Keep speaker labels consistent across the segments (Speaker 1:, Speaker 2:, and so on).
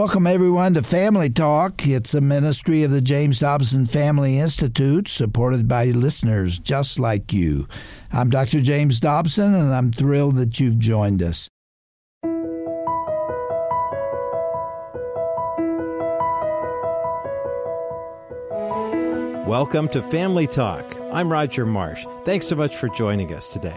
Speaker 1: Welcome, everyone, to Family Talk. It's a ministry of the James Dobson Family Institute, supported by listeners just like you. I'm Dr. James Dobson, and I'm thrilled that you've joined us.
Speaker 2: Welcome to Family Talk. I'm Roger Marsh. Thanks so much for joining us today.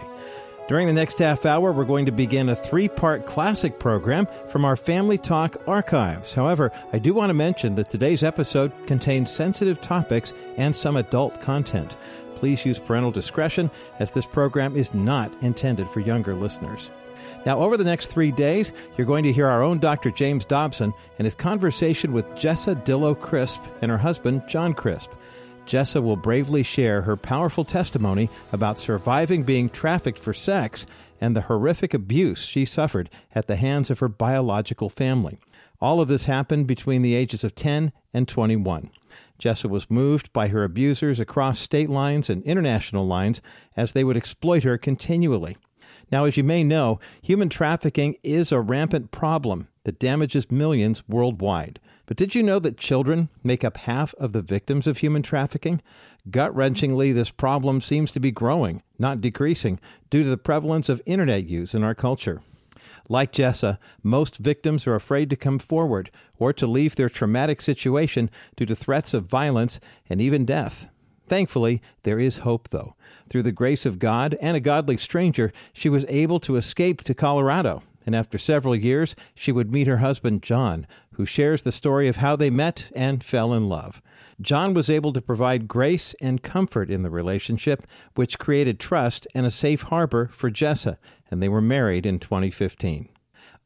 Speaker 2: During the next half hour, we're going to begin a three part classic program from our Family Talk archives. However, I do want to mention that today's episode contains sensitive topics and some adult content. Please use parental discretion as this program is not intended for younger listeners. Now, over the next three days, you're going to hear our own Dr. James Dobson and his conversation with Jessa Dillow Crisp and her husband, John Crisp. Jessa will bravely share her powerful testimony about surviving being trafficked for sex and the horrific abuse she suffered at the hands of her biological family. All of this happened between the ages of 10 and 21. Jessa was moved by her abusers across state lines and international lines as they would exploit her continually. Now, as you may know, human trafficking is a rampant problem that damages millions worldwide. But did you know that children make up half of the victims of human trafficking? Gut wrenchingly, this problem seems to be growing, not decreasing, due to the prevalence of internet use in our culture. Like Jessa, most victims are afraid to come forward or to leave their traumatic situation due to threats of violence and even death. Thankfully, there is hope, though. Through the grace of God and a godly stranger, she was able to escape to Colorado and after several years, she would meet her husband, John, who shares the story of how they met and fell in love. John was able to provide grace and comfort in the relationship, which created trust and a safe harbor for Jessa, and they were married in 2015.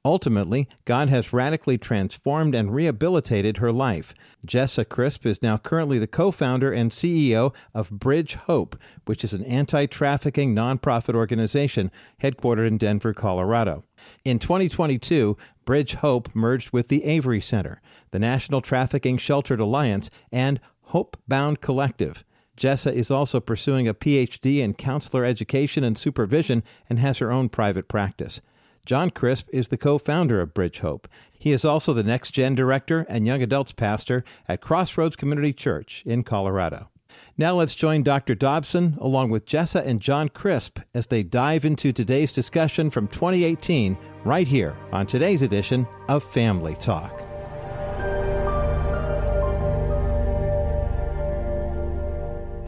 Speaker 2: Ultimately, God has radically transformed and rehabilitated her life. Jessa Crisp is now currently the co founder and CEO of Bridge Hope, which is an anti trafficking nonprofit organization headquartered in Denver, Colorado. In 2022, Bridge Hope merged with the Avery Center, the National Trafficking Sheltered Alliance, and Hope Bound Collective. Jessa is also pursuing a PhD in counselor education and supervision and has her own private practice. John Crisp is the co founder of Bridge Hope. He is also the Next Gen Director and Young Adults Pastor at Crossroads Community Church in Colorado. Now let's join Dr. Dobson along with Jessa and John Crisp as they dive into today's discussion from 2018 right here on today's edition of Family Talk.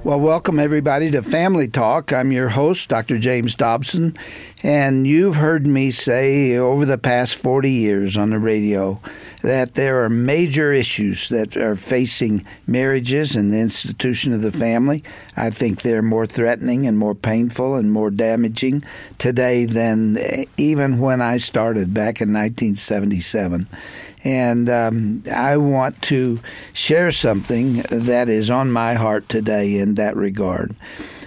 Speaker 1: Well, welcome everybody to Family Talk. I'm your host, Dr. James Dobson, and you've heard me say over the past 40 years on the radio that there are major issues that are facing marriages and the institution of the family. I think they're more threatening and more painful and more damaging today than even when I started back in 1977. And um, I want to share something that is on my heart today in that regard.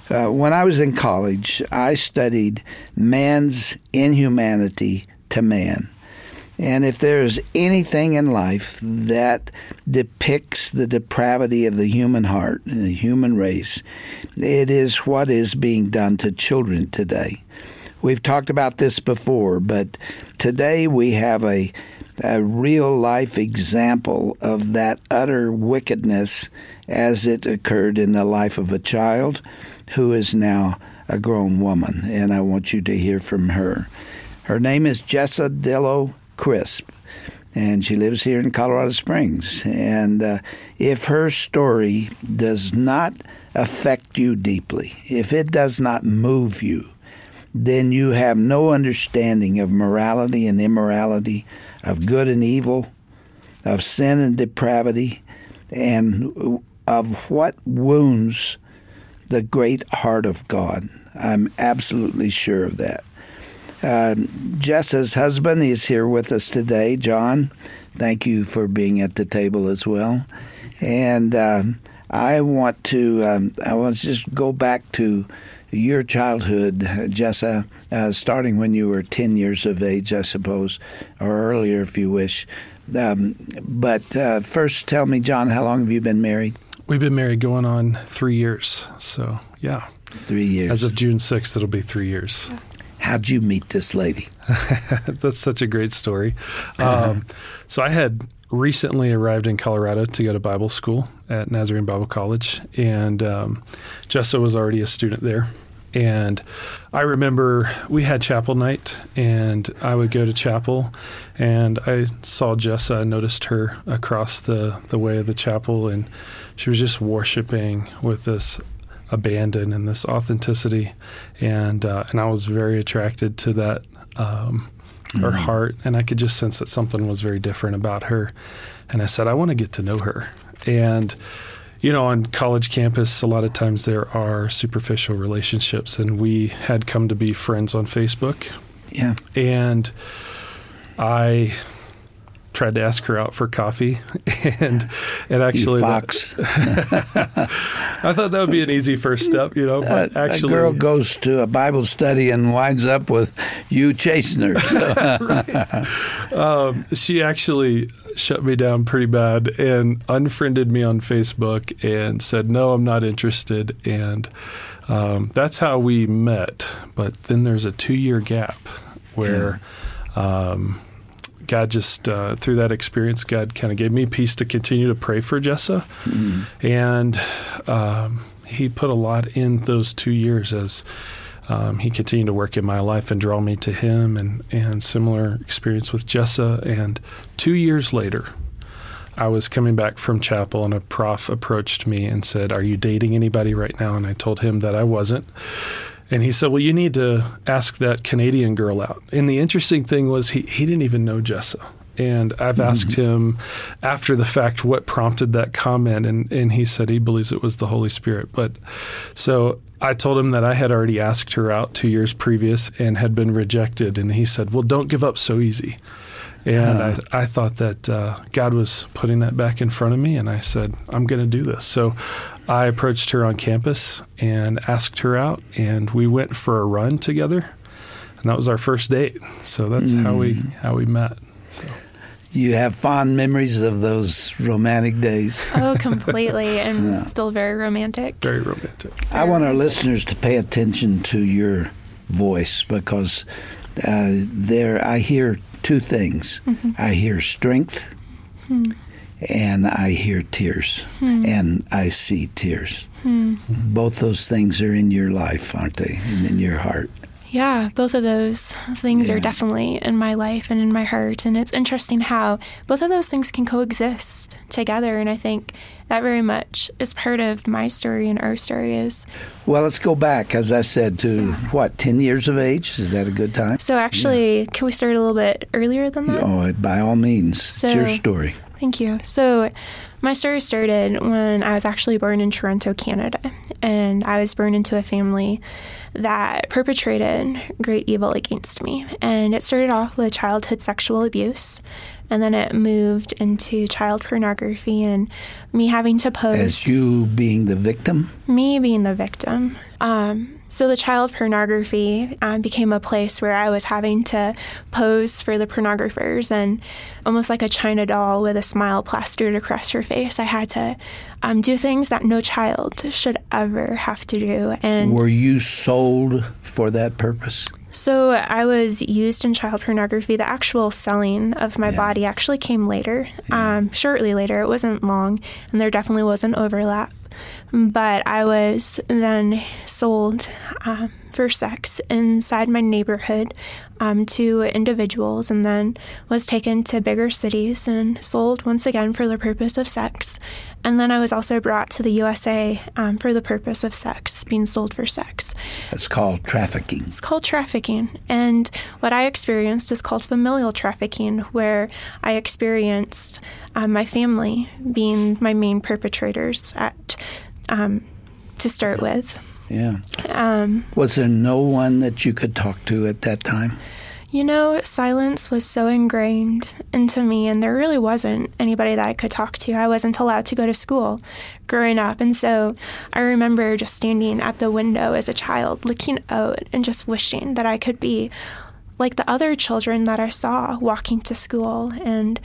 Speaker 1: Uh, when I was in college, I studied man's inhumanity to man. And if there is anything in life that depicts the depravity of the human heart and the human race, it is what is being done to children today. We've talked about this before, but today we have a a real life example of that utter wickedness as it occurred in the life of a child who is now a grown woman. And I want you to hear from her. Her name is Jessa Dillow Crisp, and she lives here in Colorado Springs. And uh, if her story does not affect you deeply, if it does not move you, then you have no understanding of morality and immorality, of good and evil, of sin and depravity, and of what wounds the great heart of God. I'm absolutely sure of that. Uh, Jessa's husband is here with us today, John. Thank you for being at the table as well. And uh, I want to um, I want to just go back to your childhood, Jessa, uh, starting when you were 10 years of age, I suppose, or earlier if you wish. Um, but uh, first, tell me, John, how long have you been married?
Speaker 3: We've been married going on three years. So, yeah.
Speaker 1: Three years.
Speaker 3: As of June 6th, it'll be three years.
Speaker 1: How'd you meet this lady?
Speaker 3: That's such a great story. Uh-huh. Um, so, I had recently arrived in Colorado to go to Bible school at Nazarene Bible College, and um, Jessa was already a student there. And I remember we had chapel night, and I would go to chapel, and I saw Jessa. I noticed her across the, the way of the chapel, and she was just worshiping with this abandon and this authenticity, and uh, and I was very attracted to that. Um, her mm-hmm. heart, and I could just sense that something was very different about her. And I said, I want to get to know her. And you know, on college campus, a lot of times there are superficial relationships, and we had come to be friends on Facebook.
Speaker 1: Yeah.
Speaker 3: And I tried to ask her out for coffee, and and actually,
Speaker 1: fox.
Speaker 3: I thought that would be an easy first step, you know. But
Speaker 1: uh,
Speaker 3: actually,
Speaker 1: a girl goes to a Bible study and winds up with you chasing her.
Speaker 3: So. um, she actually shut me down pretty bad and unfriended me on Facebook and said, "No, I'm not interested." And um, that's how we met. But then there's a two year gap where. Yeah. Um, God just uh, through that experience, God kind of gave me peace to continue to pray for Jessa, mm-hmm. and um, He put a lot in those two years as um, He continued to work in my life and draw me to Him, and and similar experience with Jessa. And two years later, I was coming back from chapel, and a prof approached me and said, "Are you dating anybody right now?" And I told him that I wasn't. And he said, Well, you need to ask that Canadian girl out. And the interesting thing was, he, he didn't even know Jessa. And I've mm-hmm. asked him after the fact what prompted that comment. And, and he said he believes it was the Holy Spirit. But so I told him that I had already asked her out two years previous and had been rejected. And he said, Well, don't give up so easy. And uh, I, I thought that uh, God was putting that back in front of me, and I said, I'm going to do this. So I approached her on campus and asked her out, and we went for a run together, and that was our first date. So that's mm. how we how we met. So.
Speaker 1: You have fond memories of those romantic days.
Speaker 4: Oh, completely, and yeah. still very romantic.
Speaker 3: Very romantic.
Speaker 1: Very I want romantic. our listeners to pay attention to your voice because uh, there I hear two things. Mm-hmm. I hear strength. Hmm and I hear tears hmm. and I see tears. Hmm. Both those things are in your life, aren't they? And in your heart.
Speaker 4: Yeah, both of those things yeah. are definitely in my life and in my heart. And it's interesting how both of those things can coexist together. And I think that very much is part of my story and our story is.
Speaker 1: Well, let's go back, as I said, to yeah. what, 10 years of age? Is that a good time?
Speaker 4: So, actually, yeah. can we start a little bit earlier than that?
Speaker 1: Oh, by all means. So, it's your story.
Speaker 4: Thank you. So, my story started when I was actually born in Toronto, Canada, and I was born into a family that perpetrated great evil against me. And it started off with childhood sexual abuse, and then it moved into child pornography and me having to pose.
Speaker 1: As you being the victim?
Speaker 4: Me being the victim. Um, so the child pornography um, became a place where I was having to pose for the pornographers and almost like a China doll with a smile plastered across her face. I had to um, do things that no child should ever have to do. And
Speaker 1: were you sold for that purpose?
Speaker 4: So I was used in child pornography. The actual selling of my yeah. body actually came later, yeah. um, shortly later. It wasn't long, and there definitely was an overlap. But I was then sold um, for sex inside my neighborhood um, to individuals and then was taken to bigger cities and sold once again for the purpose of sex. And then I was also brought to the USA um, for the purpose of sex, being sold for sex.
Speaker 1: It's called trafficking.
Speaker 4: It's called trafficking. And what I experienced is called familial trafficking, where I experienced um, my family being my main perpetrators at um, to start with.
Speaker 1: Yeah. Um, was there no one that you could talk to at that time?
Speaker 4: You know, silence was so ingrained into me, and there really wasn't anybody that I could talk to. I wasn't allowed to go to school growing up. And so I remember just standing at the window as a child, looking out and just wishing that I could be like the other children that I saw walking to school. And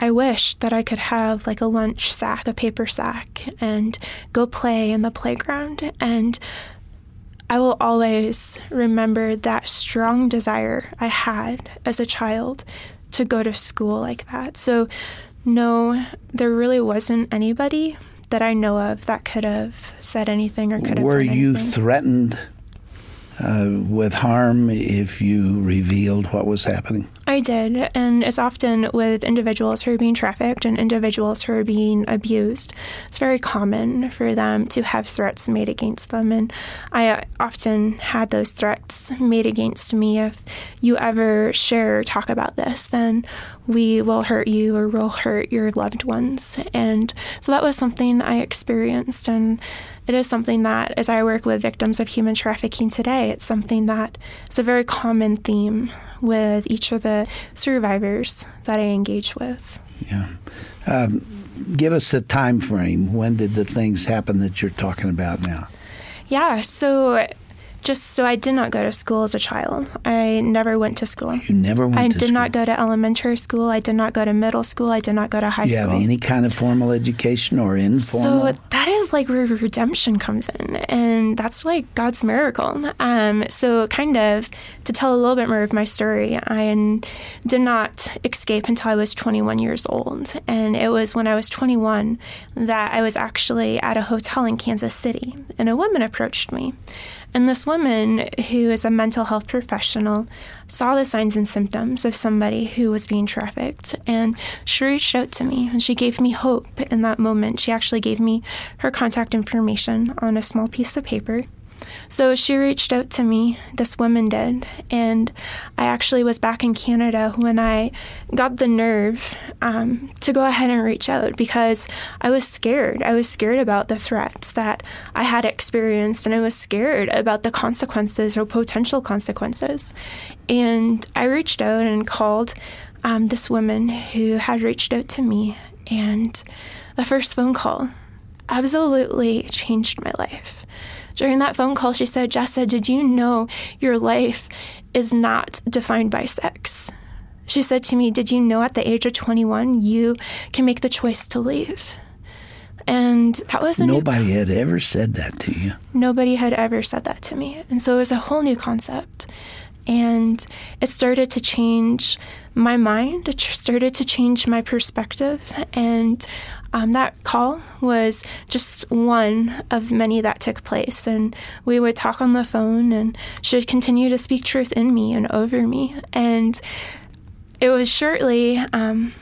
Speaker 4: I wished that I could have like a lunch sack, a paper sack, and go play in the playground. And I will always remember that strong desire I had as a child to go to school like that. So No, there really wasn't anybody that I know of that could have said anything or could have.
Speaker 1: Were you
Speaker 4: anything.
Speaker 1: threatened uh, with harm if you revealed what was happening?
Speaker 4: I did, and it's often with individuals who are being trafficked and individuals who are being abused. It's very common for them to have threats made against them, and I often had those threats made against me. If you ever share or talk about this, then we will hurt you or we'll hurt your loved ones. And so that was something I experienced, and it is something that, as I work with victims of human trafficking today, it's something that is a very common theme with each of the survivors that I engage with.
Speaker 1: Yeah. Um, give us the time frame. When did the things happen that you're talking about now?
Speaker 4: Yeah, so just so I did not go to school as a child. I never went to school.
Speaker 1: You never went to school.
Speaker 4: I did
Speaker 1: school.
Speaker 4: not go to elementary school. I did not go to middle school. I did not go to high
Speaker 1: you
Speaker 4: school.
Speaker 1: have any kind of formal education or informal?
Speaker 4: So that is like where redemption comes in, and that's like God's miracle. Um, so kind of to tell a little bit more of my story, I did not escape until I was 21 years old, and it was when I was 21 that I was actually at a hotel in Kansas City, and a woman approached me. And this woman, who is a mental health professional, saw the signs and symptoms of somebody who was being trafficked. And she reached out to me and she gave me hope in that moment. She actually gave me her contact information on a small piece of paper. So she reached out to me, this woman did, and I actually was back in Canada when I got the nerve um, to go ahead and reach out because I was scared. I was scared about the threats that I had experienced, and I was scared about the consequences or potential consequences. And I reached out and called um, this woman who had reached out to me, and the first phone call absolutely changed my life. During that phone call, she said, Jessa, did you know your life is not defined by sex? She said to me, Did you know at the age of 21 you can make the choice to leave? And that was a new-
Speaker 1: Nobody had ever said that to you.
Speaker 4: nobody had ever said that to me. And so it was a whole new concept. And it started to change my mind, it started to change my perspective. And um, that call was just one of many that took place. And we would talk on the phone, and she would continue to speak truth in me and over me. And it was shortly um,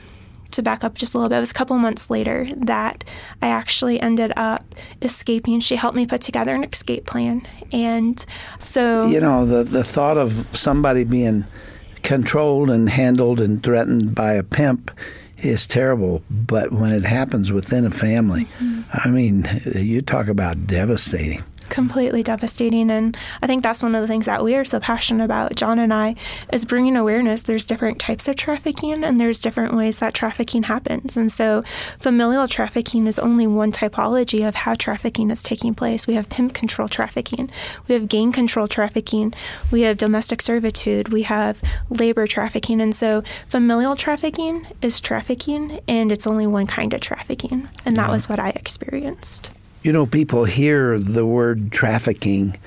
Speaker 4: to back up just a little bit, it was a couple months later that I actually ended up escaping. She helped me put together an escape plan. And so,
Speaker 1: You know, the, the thought of somebody being controlled and handled and threatened by a pimp is terrible. But when it happens within a family,
Speaker 4: Mm-hmm.
Speaker 1: I mean, you talk about devastating.
Speaker 4: Completely devastating. And I think that's one of the things that we are so passionate about, John and I, is bringing awareness. There's different types of trafficking and there's different ways that trafficking happens. And so familial trafficking is only one typology of how trafficking is taking place. We have pimp control trafficking, we have gang control trafficking, we have domestic servitude, we have labor trafficking. And so familial trafficking is trafficking and it's only one kind of trafficking. And that was what I experienced.
Speaker 1: You know, people hear the word trafficking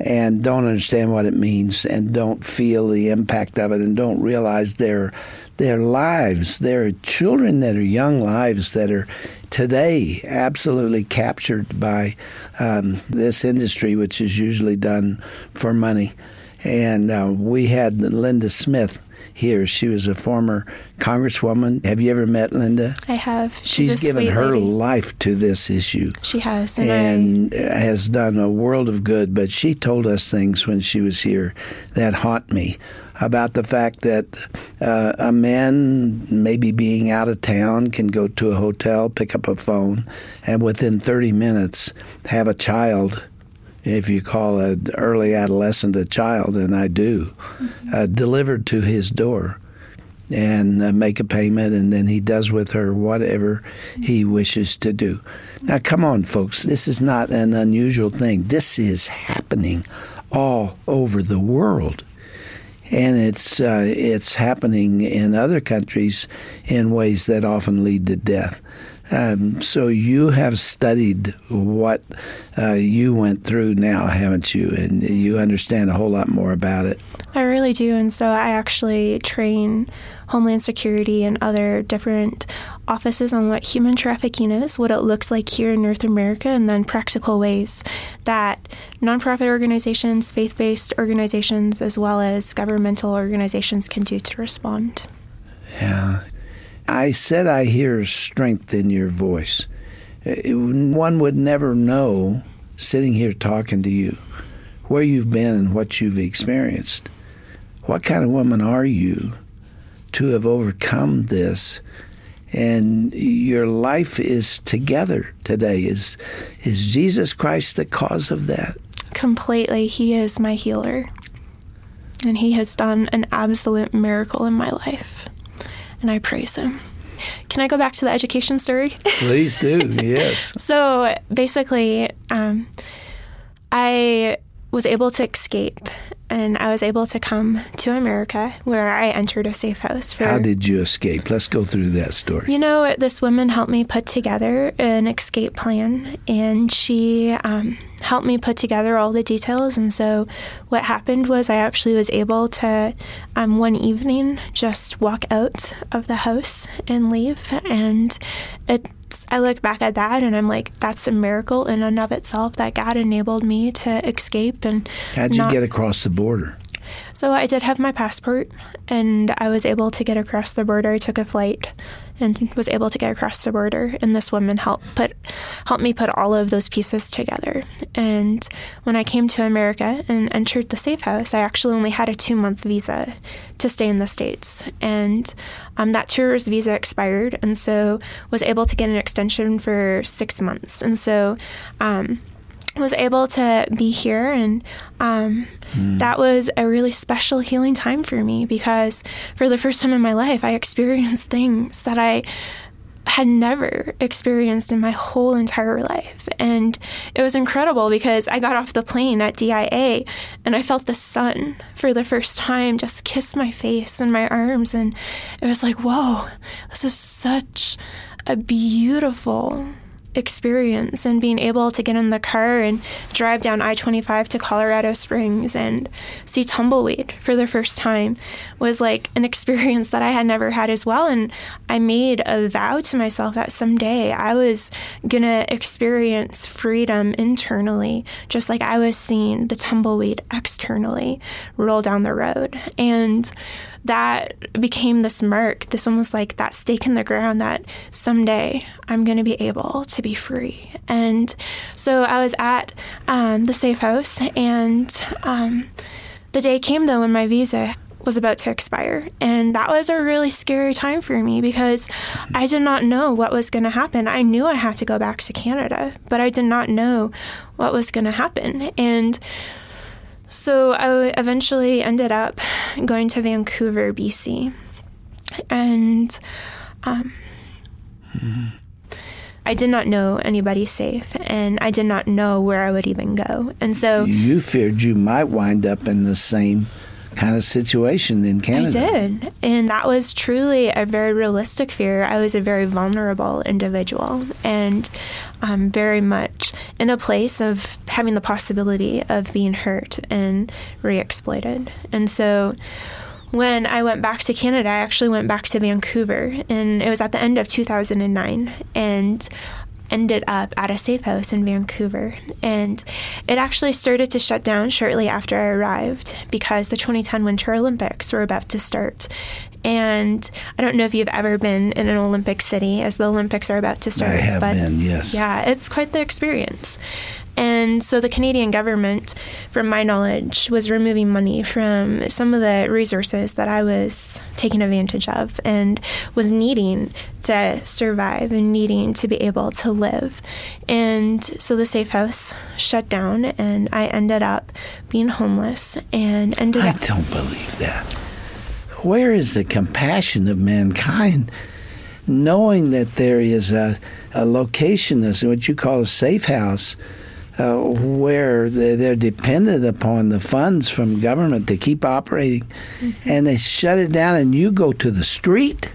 Speaker 1: and don't understand what it means and don't feel the impact of it and don't realize their their lives, their children that are young lives that are today absolutely captured by um, this industry, which is usually done for money. And uh, we had Linda Smith here. She was a former congresswoman. Have you ever met Linda?
Speaker 4: I have. She's,
Speaker 1: She's given her
Speaker 4: lady.
Speaker 1: life to this issue
Speaker 4: She has, and,
Speaker 1: and has done a world of good. But she told us things when she was here that haunt me about the fact that uh, a man, maybe being out of town, can go to a hotel, pick up a phone, and within 30 minutes have a child. If you call an early adolescent a child, and I do, uh, delivered to his door and uh, make a payment, and then he does with her whatever he wishes to do. Now, come on, folks, this is not an unusual thing. This is happening all over the world. And it's uh, it's happening in other countries in ways that often lead to death. Um, so you have studied what uh, you went through now, haven't you? And you understand a whole lot more about it.
Speaker 4: I really do. And so I actually train Homeland Security and other different offices on what human trafficking is, what it looks like here in North America, and then practical ways that nonprofit organizations, faith based organizations, as well as governmental organizations can do to respond.
Speaker 1: Yeah. I said I hear strength in your voice. Eh, one would never know sitting here talking to you where you've been and what you've experienced. What kind of woman are you to have overcome this? And your life is together today. Is is Jesus Christ the cause of that?
Speaker 4: Completely. He is my healer. And he has done an absolute miracle in my life. And I praise him. Can I go back to the education story?
Speaker 1: Please do, yes.
Speaker 4: so basically, um, I was able to escape and I was able to come to America where I entered a safe house.
Speaker 1: For, How did you escape? Let's go through that story.
Speaker 4: You know, this woman helped me put together an escape plan, and she um, helped me put together all the details. And so, what happened was, I actually was able to um, one evening just walk out of the house and leave, and it I look back at that and I'm like, that's a miracle in and of itself that God enabled me to escape. And
Speaker 1: how'd you get across the border?
Speaker 4: So I did have my passport, and I was able to get across the border. I took a flight and was able to get across the border. And this woman helped put helped me put all of those pieces together. And when I came to America and entered the safe house, I actually only had a two month visa to stay in the states, and um, that tourist visa expired, and so was able to get an extension for six months. And so. Um, was able to be here and um, mm. that was a really special healing time for me because for the first time in my life i experienced things that i had never experienced in my whole entire life. And it was incredible because I got off the plane at DIA and I felt the sun for the first time just kiss my face and my arms. And it was like, whoa, this is such a beautiful experience and being able to get in the car and drive down I 25 to Colorado Springs and see tumbleweed for the first time was like an experience that I had never had as well. And I made a vow to myself that someday I was going to experience freedom internally, just like I was seeing the tumbleweed externally roll down the road. And that became this mark, this almost like that stake in the ground that someday I'm going to be able to be free. And so I was at um, the safe house, and um, the day came though when my visa was about to expire. And that was a really scary time for me because I did not know what was going to happen. I knew I had to go back to Canada, but I did not know what was going to happen. And so I eventually ended up going to Vancouver, BC. And um. I did not know anybody safe, and I did not know where I would even go. And so
Speaker 1: you feared you might wind up in the same kind of situation in Canada.
Speaker 4: I did. And that was truly a very realistic fear. I was a very vulnerable individual and um, very much in a place of having the possibility of being hurt and re exploited. And so when I went back to Canada, I actually went back to Vancouver, and it was at the end of 2009. And ended up at a safe house in Vancouver. And it actually started to shut down shortly after I arrived because the 2010 Winter Olympics were about to start. And I don't know if you've ever been in an Olympic city as the Olympics are about to start. I
Speaker 1: have but been, yes.
Speaker 4: Yeah, it's quite the experience. And so the Canadian government, from my knowledge, was removing money from some of the resources that I was taking advantage of and was needing to survive and needing to be able to live. And so the safe house shut down, and I ended up being homeless and ended
Speaker 1: I
Speaker 4: up.
Speaker 1: I don't believe that. Where is the compassion of mankind? Knowing that there is a, a location, what you call a safe house, uh, where they're dependent upon the funds from government to keep operating, mm-hmm. and they shut it down, and you go to the street.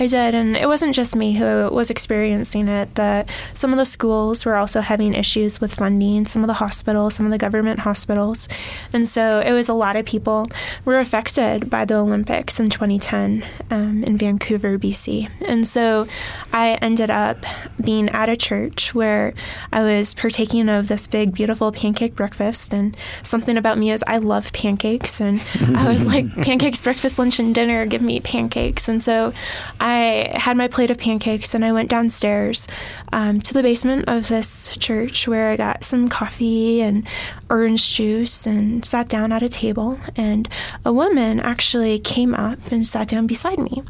Speaker 4: I did, and it wasn't just me who was experiencing it. That some of the schools were also having issues with funding, some of the hospitals, some of the government hospitals, and so it was a lot of people were affected by the Olympics in 2010 um, in Vancouver, BC. And so I ended up being at a church where I was partaking of this big, beautiful pancake breakfast, and something about me is I love pancakes, and I was like, pancakes, breakfast, lunch, and dinner. Give me pancakes, and so. I I had my plate of pancakes and I went downstairs um, to the basement of this church where I got some coffee and orange juice and sat down at a table. And a woman actually came up and sat down beside me.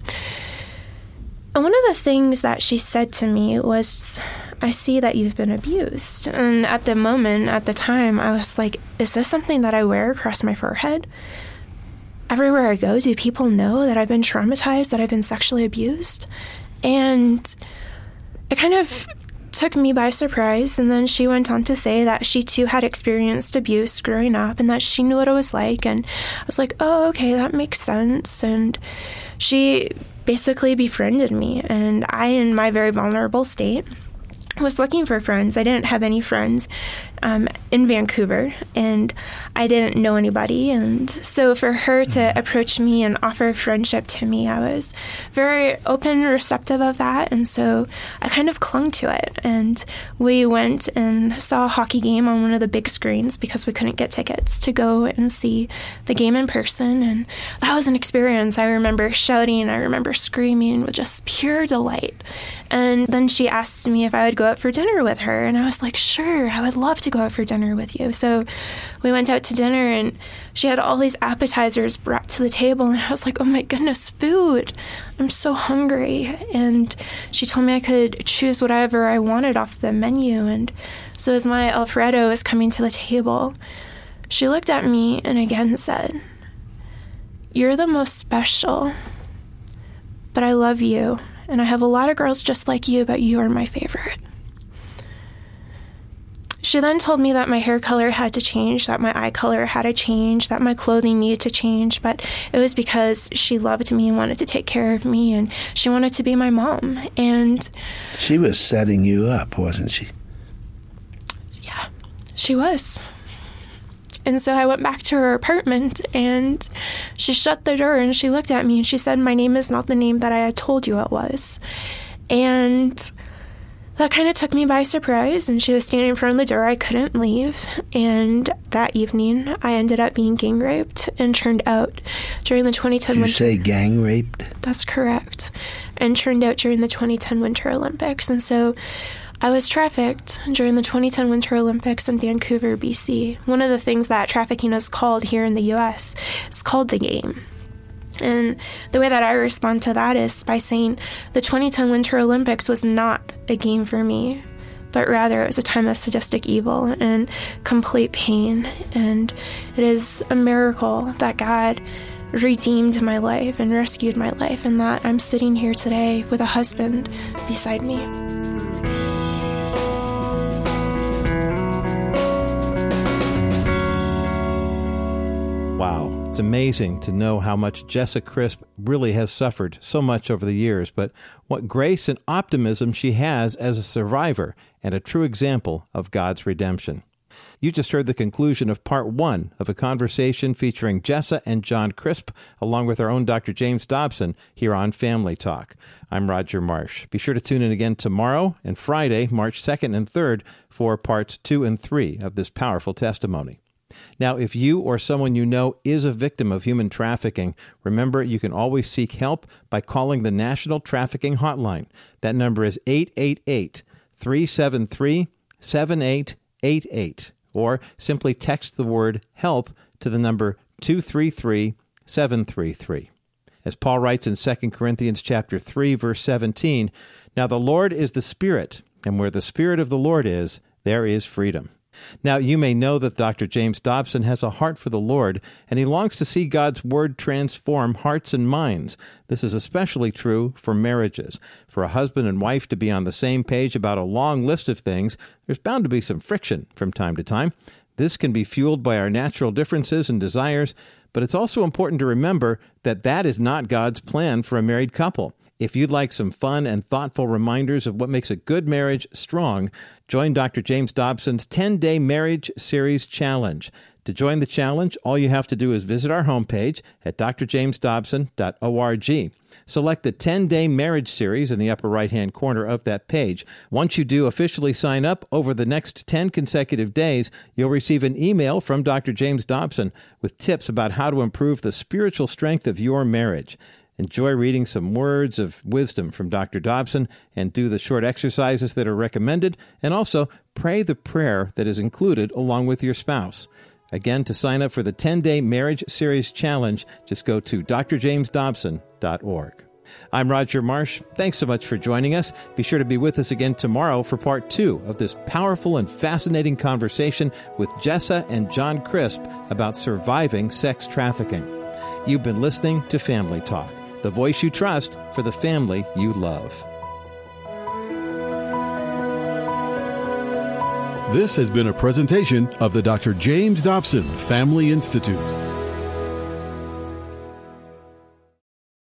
Speaker 4: And one of the things that she said to me was, I see that you've been abused. And at the moment, at the time, I was like, is this something that I wear across my forehead? Everywhere I go, do people know that I've been traumatized, that I've been sexually abused? And it kind of took me by surprise. And then she went on to say that she too had experienced abuse growing up and that she knew what it was like. And I was like, oh, okay, that makes sense. And she basically befriended me. And I, in my very vulnerable state, was looking for friends. I didn't have any friends um, in Vancouver, and I didn't know anybody. And so, for her to mm-hmm. approach me and offer friendship to me, I was very open and receptive of that. And so, I kind of clung to it. And we went and saw a hockey game on one of the big screens because we couldn't get tickets to go and see the game in person. And that was an experience. I remember shouting, I remember screaming with just pure delight. And then she asked me if I would go out for dinner with her. And I was like, sure, I would love to go out for dinner with you. So we went out to dinner and she had all these appetizers brought to the table. And I was like, oh my goodness, food. I'm so hungry. And she told me I could choose whatever I wanted off the menu. And so as my Alfredo was coming to the table, she looked at me and again said, You're the most special, but I love you and I have a lot of girls just like you, but you are my favorite. She then told me that my hair color had to change, that my eye color had to change, that my clothing needed to change, but it was because she loved me and wanted to take care of me and she wanted to be my mom. And
Speaker 1: she was setting you up, wasn't she?
Speaker 4: Yeah, she was. And so I went back to her apartment and she shut the door and she looked at me and she said, My name is not the name that I had told you it was. And that kind of took me by surprise. And she was standing in front of the door. I couldn't leave. And that evening, I ended up being gang raped and turned out during the 2010
Speaker 1: Did you
Speaker 4: winter.
Speaker 1: say gang raped?
Speaker 4: That's correct. And turned out during the 2010 Winter Olympics. And so I was trafficked during the 2010 Winter Olympics in Vancouver, BC. One of the things that trafficking is called here in the US is called the game. And the way that I respond to that is by saying the 2010 Winter Olympics was not a game for me, but rather it was a time of sadistic evil and complete pain. And it is a miracle that God redeemed my life and rescued my life, and that I'm sitting here today with a husband beside me.
Speaker 2: Wow. It's amazing to know how much Jessa Crisp really has suffered so much over the years, but what grace and optimism she has as a survivor and a true example of God's redemption. You just heard the conclusion of part one of a conversation featuring Jessa and John Crisp, along with our own Dr. James Dobson, here on Family Talk. I'm Roger Marsh. Be sure to tune in again tomorrow and Friday, March 2nd and 3rd, for parts two and three of this powerful testimony. Now, if you or someone you know is a victim of human trafficking, remember you can always seek help by calling the National Trafficking Hotline. That number is 888 373 7888, or simply text the word help to the number 233 733. As Paul writes in 2 Corinthians chapter 3 verse 17, now the Lord is the Spirit, and where the Spirit of the Lord is, there is freedom. Now, you may know that Dr. James Dobson has a heart for the Lord, and he longs to see God's Word transform hearts and minds. This is especially true for marriages. For a husband and wife to be on the same page about a long list of things, there's bound to be some friction from time to time. This can be fueled by our natural differences and desires, but it's also important to remember that that is not God's plan for a married couple. If you'd like some fun and thoughtful reminders of what makes a good marriage strong, join Dr. James Dobson's 10 day marriage series challenge. To join the challenge, all you have to do is visit our homepage at drjamesdobson.org. Select the 10 day marriage series in the upper right hand corner of that page. Once you do officially sign up over the next 10 consecutive days, you'll receive an email from Dr. James Dobson with tips about how to improve the spiritual strength of your marriage. Enjoy reading some words of wisdom from Dr. Dobson and do the short exercises that are recommended, and also pray the prayer that is included along with your spouse. Again, to sign up for the 10 day marriage series challenge, just go to drjamesdobson.org. I'm Roger Marsh. Thanks so much for joining us. Be sure to be with us again tomorrow for part two of this powerful and fascinating conversation with Jessa and John Crisp about surviving sex trafficking. You've been listening to Family Talk the voice you trust for the family you love.
Speaker 5: This has been a presentation of the Dr. James Dobson Family Institute.